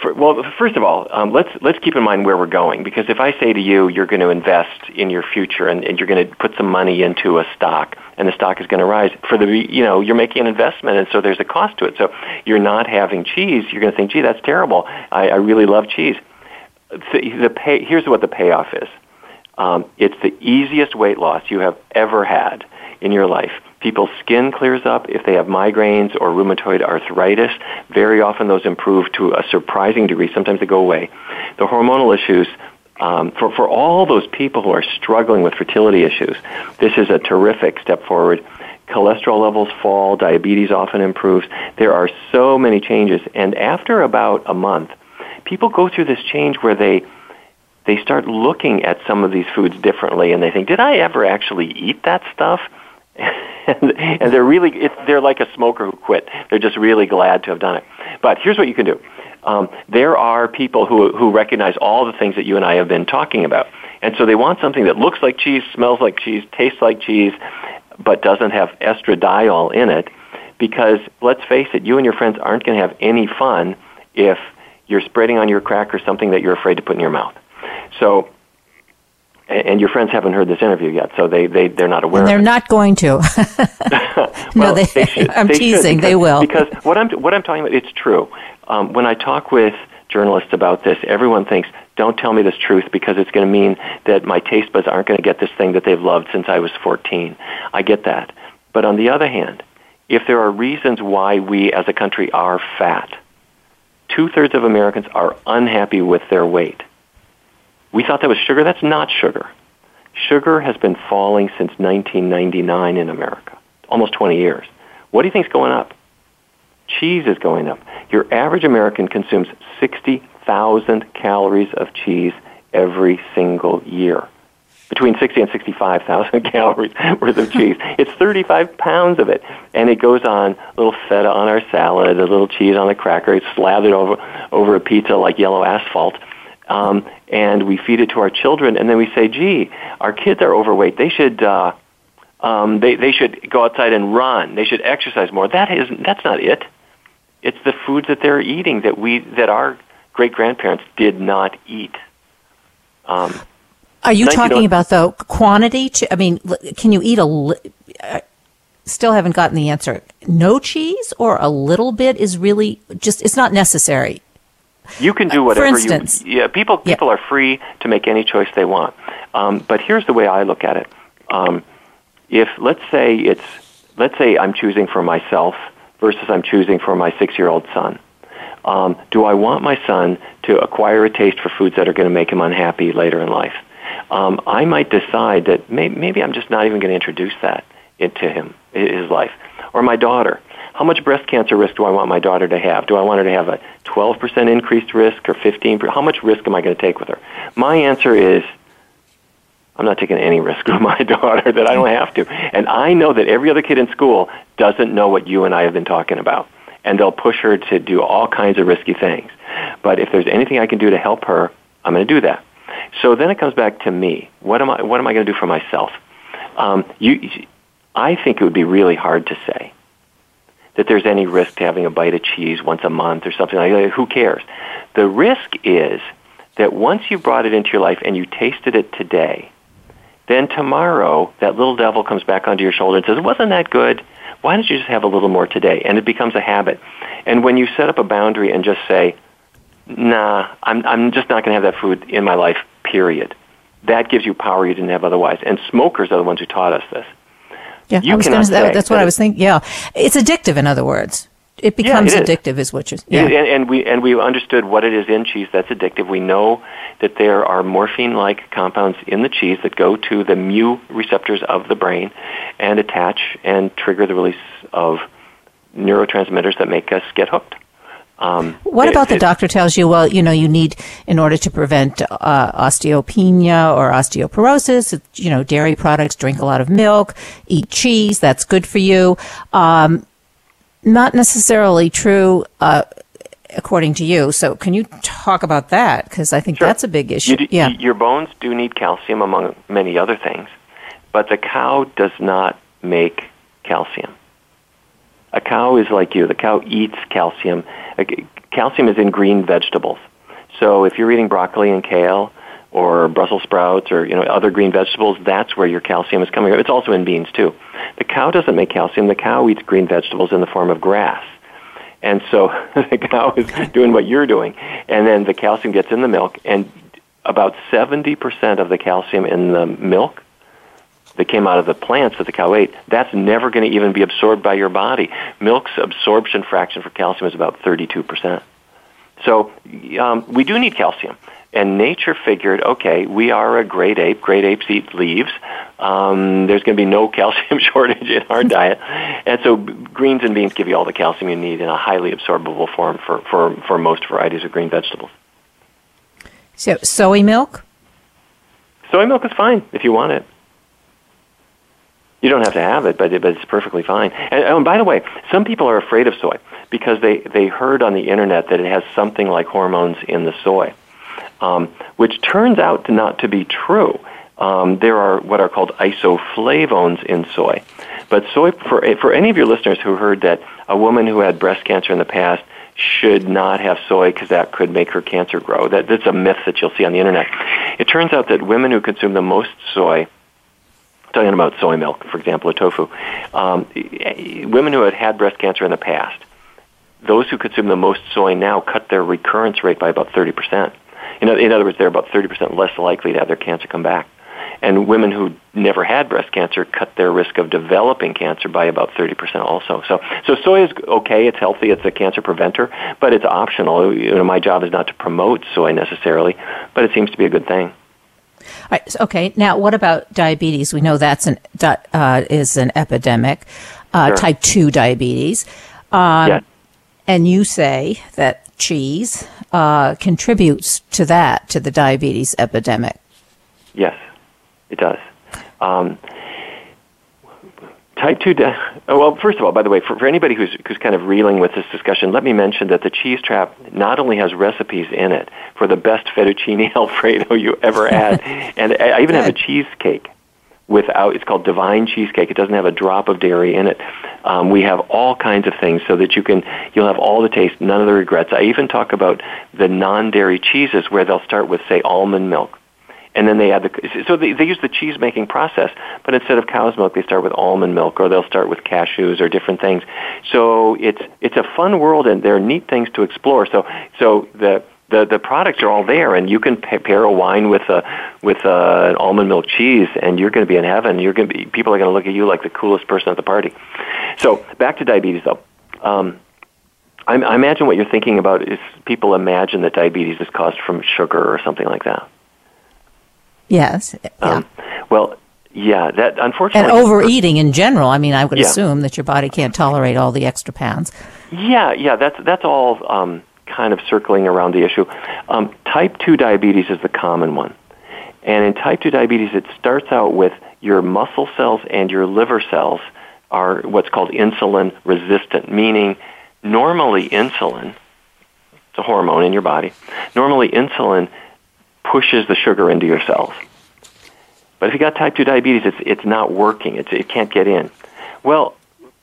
[SPEAKER 6] for, well, first of all, um, let's let's keep in mind where we're going because if I say to you you're going to invest in your future and, and you're going to put some money into a stock and the stock is going to rise for the you know you're making an investment and so there's a cost to it. So you're not having cheese. You're going to think, gee, that's terrible. I, I really love cheese. The, the pay, here's what the payoff is. Um, it's the easiest weight loss you have ever had in your life People's skin clears up if they have migraines or rheumatoid arthritis. Very often those improve to a surprising degree. Sometimes they go away. The hormonal issues um, for, for all those people who are struggling with fertility issues, this is a terrific step forward. Cholesterol levels fall, diabetes often improves. There are so many changes. And after about a month, people go through this change where they they start looking at some of these foods differently and they think, did I ever actually eat that stuff? And, and they're really it's, they're like a smoker who quit. They're just really glad to have done it. But here's what you can do. Um, there are people who who recognize all the things that you and I have been talking about, and so they want something that looks like cheese, smells like cheese, tastes like cheese, but doesn't have estradiol in it. Because let's face it, you and your friends aren't going to have any fun if you're spreading on your cracker something that you're afraid to put in your mouth. So and your friends haven't heard this interview yet, so they, they, they're not aware
[SPEAKER 1] and they're not going to.
[SPEAKER 6] well,
[SPEAKER 1] no, they,
[SPEAKER 6] they should.
[SPEAKER 1] I'm
[SPEAKER 6] they
[SPEAKER 1] teasing.
[SPEAKER 6] Because,
[SPEAKER 1] they will.
[SPEAKER 6] Because what I'm, what I'm talking about, it's true. Um, when I talk with journalists about this, everyone thinks, don't tell me this truth because it's going to mean that my taste buds aren't going to get this thing that they've loved since I was 14. I get that. But on the other hand, if there are reasons why we as a country are fat, two thirds of Americans are unhappy with their weight we thought that was sugar. That's not sugar. Sugar has been falling since 1999 in America, almost 20 years. What do you think is going up? Cheese is going up. Your average American consumes 60,000 calories of cheese every single year. Between 60 and 65,000 calories worth of cheese. It's 35 pounds of it. And it goes on a little feta on our salad, a little cheese on a cracker. It's slathered over, over a pizza like yellow asphalt um, and we feed it to our children, and then we say, "Gee, our kids are overweight. They should." Uh, um, they they should go outside and run. They should exercise more. That is that's not it. It's the foods that they're eating that we that our great grandparents did not eat.
[SPEAKER 1] Um, Are you talking about the quantity? I mean, can you eat a? Li- uh, still haven't gotten the answer. No cheese or a little bit is really just. It's not necessary.
[SPEAKER 6] You can do whatever
[SPEAKER 1] For instance,
[SPEAKER 6] you. Yeah, people people yeah. are free to make any choice they want. Um, but here's the way I look at it. Um, if let's say it's let's say I'm choosing for myself versus I'm choosing for my six year old son. Um, do I want my son to acquire a taste for foods that are going to make him unhappy later in life? Um, I might decide that may- maybe I'm just not even going to introduce that into him, his life. Or my daughter how much breast cancer risk do I want my daughter to have? Do I want her to have a 12% increased risk or 15%? How much risk am I going to take with her? My answer is I'm not taking any risk with my daughter that I don't have to. And I know that every other kid in school doesn't know what you and I have been talking about. And they'll push her to do all kinds of risky things. But if there's anything I can do to help her, I'm going to do that. So then it comes back to me. What am I? What am I going to do for myself? Um, you, I think it would be really hard to say that there's any risk to having a bite of cheese once a month or something like that. Who cares? The risk is that once you brought it into your life and you tasted it today, then tomorrow that little devil comes back onto your shoulder and says, "Wasn't that good? Why don't you just have a little more today?" And it becomes a habit. And when you set up a boundary and just say, "Nah, I'm I'm just not going to have that food in my life." Period. That gives you power you didn't have otherwise. And smokers are the ones who taught us this.
[SPEAKER 1] Yeah,
[SPEAKER 6] You
[SPEAKER 1] I was gonna, that, that's what I was thinking. Yeah, it's addictive. In other words, it becomes
[SPEAKER 6] it is.
[SPEAKER 1] addictive, is what you're.
[SPEAKER 6] Yeah.
[SPEAKER 1] Yeah.
[SPEAKER 6] And, and we and we understood what it is in cheese that's addictive. We know that there are morphine-like compounds in the cheese that go to the mu receptors of the brain and attach and trigger the release of neurotransmitters that make us get hooked. Um,
[SPEAKER 1] What
[SPEAKER 6] it-
[SPEAKER 1] about the
[SPEAKER 6] it-
[SPEAKER 1] doctor tells you, well, you know, you need, in order to prevent uh, osteopenia or osteoporosis, you know, dairy products, drink a lot of milk, eat cheese, that's good for you. Um, not necessarily true, uh, according to you. So can you talk about that? Because I think
[SPEAKER 6] Sure.
[SPEAKER 1] that's a big issue.
[SPEAKER 6] You do,
[SPEAKER 1] yeah.
[SPEAKER 6] Your bones do need calcium, among many other things, but the cow does not make calcium. A cow is like you. The cow eats calcium. Uh, Calcium is in green vegetables. So if you're eating broccoli and kale or Brussels sprouts or you know other green vegetables, that's where your calcium is coming from. It's also in beans too. The cow doesn't make calcium. The cow eats green vegetables in the form of grass. And so the cow is doing what you're doing. And then the calcium gets in the milk, and about 70% of the calcium in the milk that came out of the plants that the cow ate, that's never going to even be absorbed by your body. Milk's absorption fraction for calcium is about 32%. So um, we do need calcium. And nature figured, okay, we are a great ape. Great apes eat leaves. Um, there's going to be no calcium shortage in our diet. And so greens and beans give you all the calcium you need in a highly absorbable form for, for, for most varieties of green vegetables.
[SPEAKER 1] So soy milk?
[SPEAKER 6] Soy milk is fine if you want it. You don't have to have it, but, it, but it's perfectly fine. And, oh, and by the way, some people are afraid of soy because they, they heard on the internet that it has something like hormones in the soy, um, which turns out to not to be true. Um, there are what are called isoflavones in soy. But soy, for, for any of your listeners who heard that a woman who had breast cancer in the past should not have soy because that could make her cancer grow. That, that's a myth that you'll see on the internet. It turns out that women who consume the most soy talking about soy milk, for example, or tofu, um, women who had had breast cancer in the past, those who consume the most soy now cut their recurrence rate by about 30%. In, in other words, they're about 30% less likely to have their cancer come back. And women who never had breast cancer cut their risk of developing cancer by about 30% also. So, so soy is okay, it's healthy, it's a cancer preventer, but it's optional. You know, my job is not to promote soy necessarily, but it seems to be a good thing.
[SPEAKER 1] All right, so- okay. Now, what about diabetes? We know that's an uh, is an epidemic, uh,
[SPEAKER 6] Sure.
[SPEAKER 1] type two diabetes. Um,
[SPEAKER 6] Yeah.
[SPEAKER 1] And you say that cheese uh, contributes to that, to the diabetes epidemic.
[SPEAKER 6] Yes, it does. Um, type 2 di- oh, well first of all by the way for, for anybody who's, who's kind of reeling with this discussion let me mention that the cheese trap not only has recipes in it for the best fettuccine alfredo you ever had and i even have a cheesecake without it's called divine cheesecake. It doesn't have a drop of dairy in it. Um, we have all kinds of things so that you can you'll have all the taste none of the regrets. I even talk about the non-dairy cheeses where they'll start with say almond milk and then they add the so they, they use the cheese making process but instead of cow's milk they start with almond milk or they'll start with cashews or different things so it's it's a fun world and there are neat things to explore so so the the, the products are all there, and you can pair a wine with a with a, an almond milk cheese, and you're going to be in heaven. You're going to be people are going to look at you like the coolest person at the party. So back to diabetes, though. Um, I, I imagine what you're thinking about is people imagine that diabetes is caused from sugar or something like that.
[SPEAKER 1] Yes. Yeah.
[SPEAKER 6] Um, well, yeah, that unfortunately.
[SPEAKER 1] and overeating in general. I mean, I would
[SPEAKER 6] Yeah.
[SPEAKER 1] assume that your body can't tolerate all the extra pounds.
[SPEAKER 6] Yeah, yeah, that's that's all um, kind of circling around the issue. Um, type two diabetes is the common one, and in type two diabetes, it starts out with your muscle cells and your liver cells are what's called insulin resistant, meaning normally insulin, it's a hormone in your body. Normally insulin pushes the sugar into your cells. But if you got type 2 diabetes, it's, it's not working. It's, it can't get in. Well,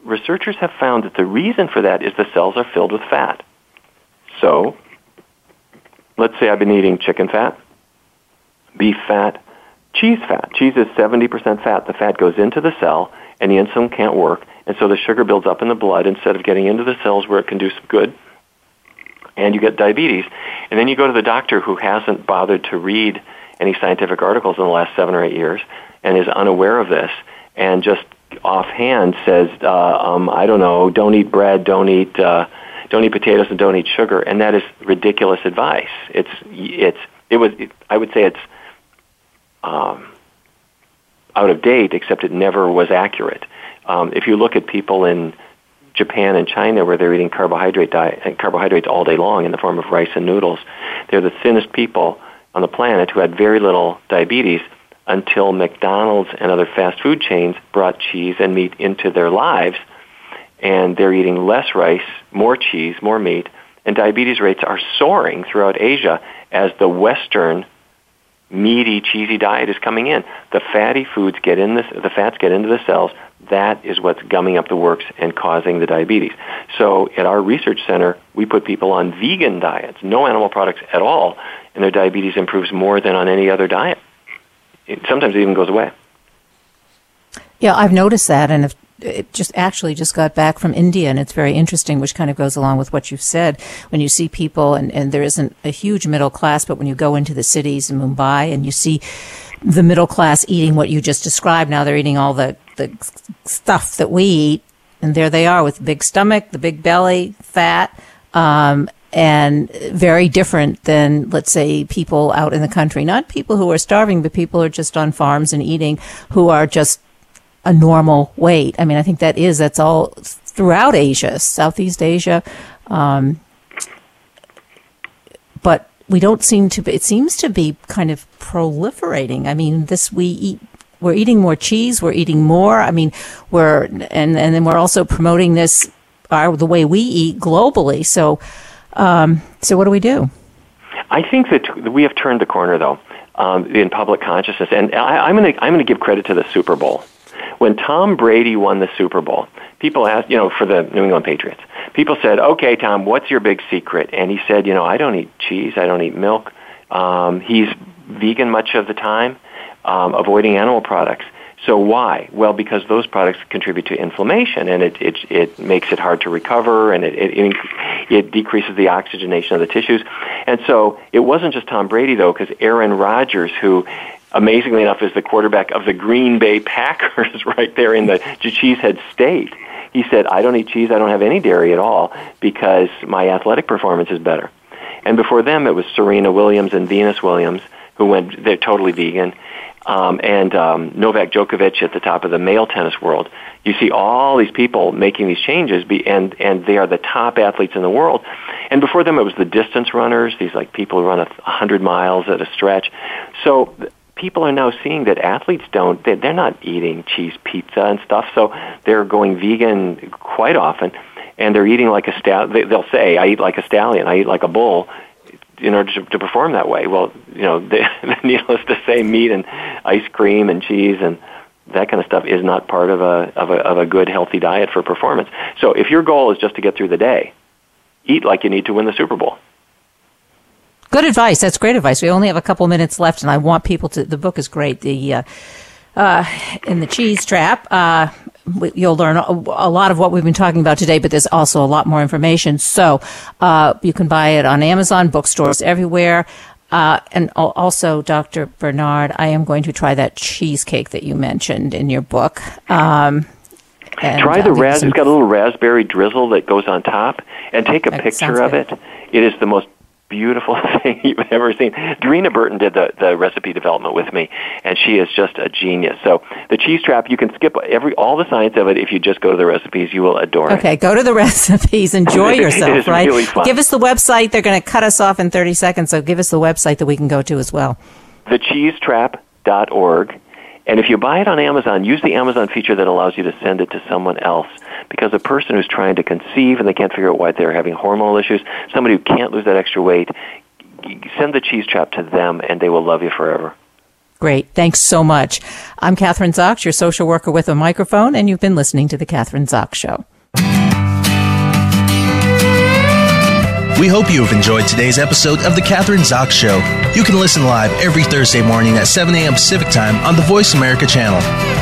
[SPEAKER 6] researchers have found that the reason for that is the cells are filled with fat. So, let's say I've been eating chicken fat, beef fat, cheese fat. Cheese is 70% fat. The fat goes into the cell, and the insulin can't work, and so the sugar builds up in the blood instead of getting into the cells where it can do some good, and you get diabetes. And then you go to the doctor who hasn't bothered to read any scientific articles in the last seven or eight years and is unaware of this and just offhand says, uh, um, I don't know, don't eat bread, don't eat, uh, don't eat potatoes, and don't eat sugar, and that is ridiculous advice. It's it's it was it, I would say it's um, out of date, except it never was accurate. Um, if you look at people in Japan and China where they're eating carbohydrate diet, uh, carbohydrates all day long in the form of rice and noodles, they're the thinnest people on the planet who had very little diabetes until McDonald's and other fast food chains brought cheese and meat into their lives, and they're eating less rice, more cheese, more meat, and diabetes rates are soaring throughout Asia as the Western meaty, cheesy diet is coming in. The fatty foods get in this, the fats get into the cells. That is what's gumming up the works and causing the diabetes. So at our research center, we put people on vegan diets, no animal products at all, and their diabetes improves more than on any other diet. It, sometimes it even goes away.
[SPEAKER 1] Yeah, I've noticed that, and it just actually just got back from India, and it's very interesting, which kind of goes along with what you've said. When you see people, and, and there isn't a huge middle class, but when you go into the cities in Mumbai and you see the middle class eating what you just described, now they're eating all the, the stuff that we eat, and there they are with the big stomach, the big belly, fat, um, and very different than, let's say, people out in the country. Not people who are starving, but people who are just on farms and eating, who are just a normal weight. I mean, I think that is, that's all throughout Asia, Southeast Asia. Um, but we don't seem to be, it seems to be kind of proliferating. I mean, this, we eat, we're eating more cheese, we're eating more. I mean, we're, and, and then we're also promoting this, our, the way we eat globally. So, um, so what do we do?
[SPEAKER 6] I think that we have turned the corner, though, um, in public consciousness, and I, I'm going to I'm going to give credit to the Super Bowl. When Tom Brady won the Super Bowl, people asked, you know, for the New England Patriots, people said, "Okay, Tom, what's your big secret?" And he said, "You know, I don't eat cheese, I don't eat milk. Um, he's vegan much of the time, um, avoiding animal products." So why? Well, because those products contribute to inflammation, and it it, it makes it hard to recover, and it, it it decreases the oxygenation of the tissues. And so it wasn't just Tom Brady though, because Aaron Rodgers, who amazingly enough is the quarterback of the Green Bay Packers, right there in the Cheesehead State. He said, "I don't eat cheese. I don't have any dairy at all because my athletic performance is better." And before them, it was Serena Williams and Venus Williams who went. They're totally vegan um, and um, Novak Djokovic at the top of the male tennis world. You see all these people making these changes, be, and and they are the top athletes in the world. And before them, it was the distance runners, these like people who run a hundred miles at a stretch. So people are now seeing that athletes don't they, they're not eating cheese pizza and stuff, so they're going vegan quite often. And they're eating like a stallion. They'll say, "I eat like a stallion. I eat like a bull," in order to, to perform that way. Well, you know, they, needless to say, meat and ice cream and cheese and that kind of stuff is not part of a, of a of a good healthy diet for performance. So if your goal is just to get through the day, eat like you need to win the Super Bowl.
[SPEAKER 1] Good advice. That's great advice. We only have a couple minutes left, and I want people to. The book is great. The uh, uh, in the cheese trap. Uh, you'll learn a, a, lot of what we've been talking about today, but there's also a lot more information. So uh, you can buy it on Amazon, bookstores everywhere. Uh, and also, Dr. Barnard, I am going to try that cheesecake that you mentioned in your book. Um,
[SPEAKER 6] and, Try the uh, ras. It's got a little raspberry drizzle that goes on top, and take a picture of it. It is the most beautiful thing you've ever seen. Dreena Burton did the, the recipe development with me, and she is just a genius. So the cheese trap, you can skip every all the science of it if you just go to the recipes. You will adore
[SPEAKER 1] it. Okay, go to the recipes. Enjoy yourself, right?
[SPEAKER 6] Really fun.
[SPEAKER 1] Give us the website. They're going to cut us off in 30 seconds, so give us the website that we can go to as well.
[SPEAKER 6] Thecheesetrap.org. And if you buy it on Amazon, use the Amazon feature that allows you to send it to someone else. Because a person who's trying to conceive and they can't figure out why they're having hormonal issues, somebody who can't lose that extra weight, send the cheese trap to them, and they will love you forever.
[SPEAKER 1] Great. Thanks so much. I'm Kathryn Zox, your social worker with a microphone, and you've been listening to The Kathryn Zox Show.
[SPEAKER 5] We hope you have enjoyed today's episode of The Kathryn Zox Show. You can listen live every Thursday morning at 7 a.m. Pacific Time on the Voice America channel.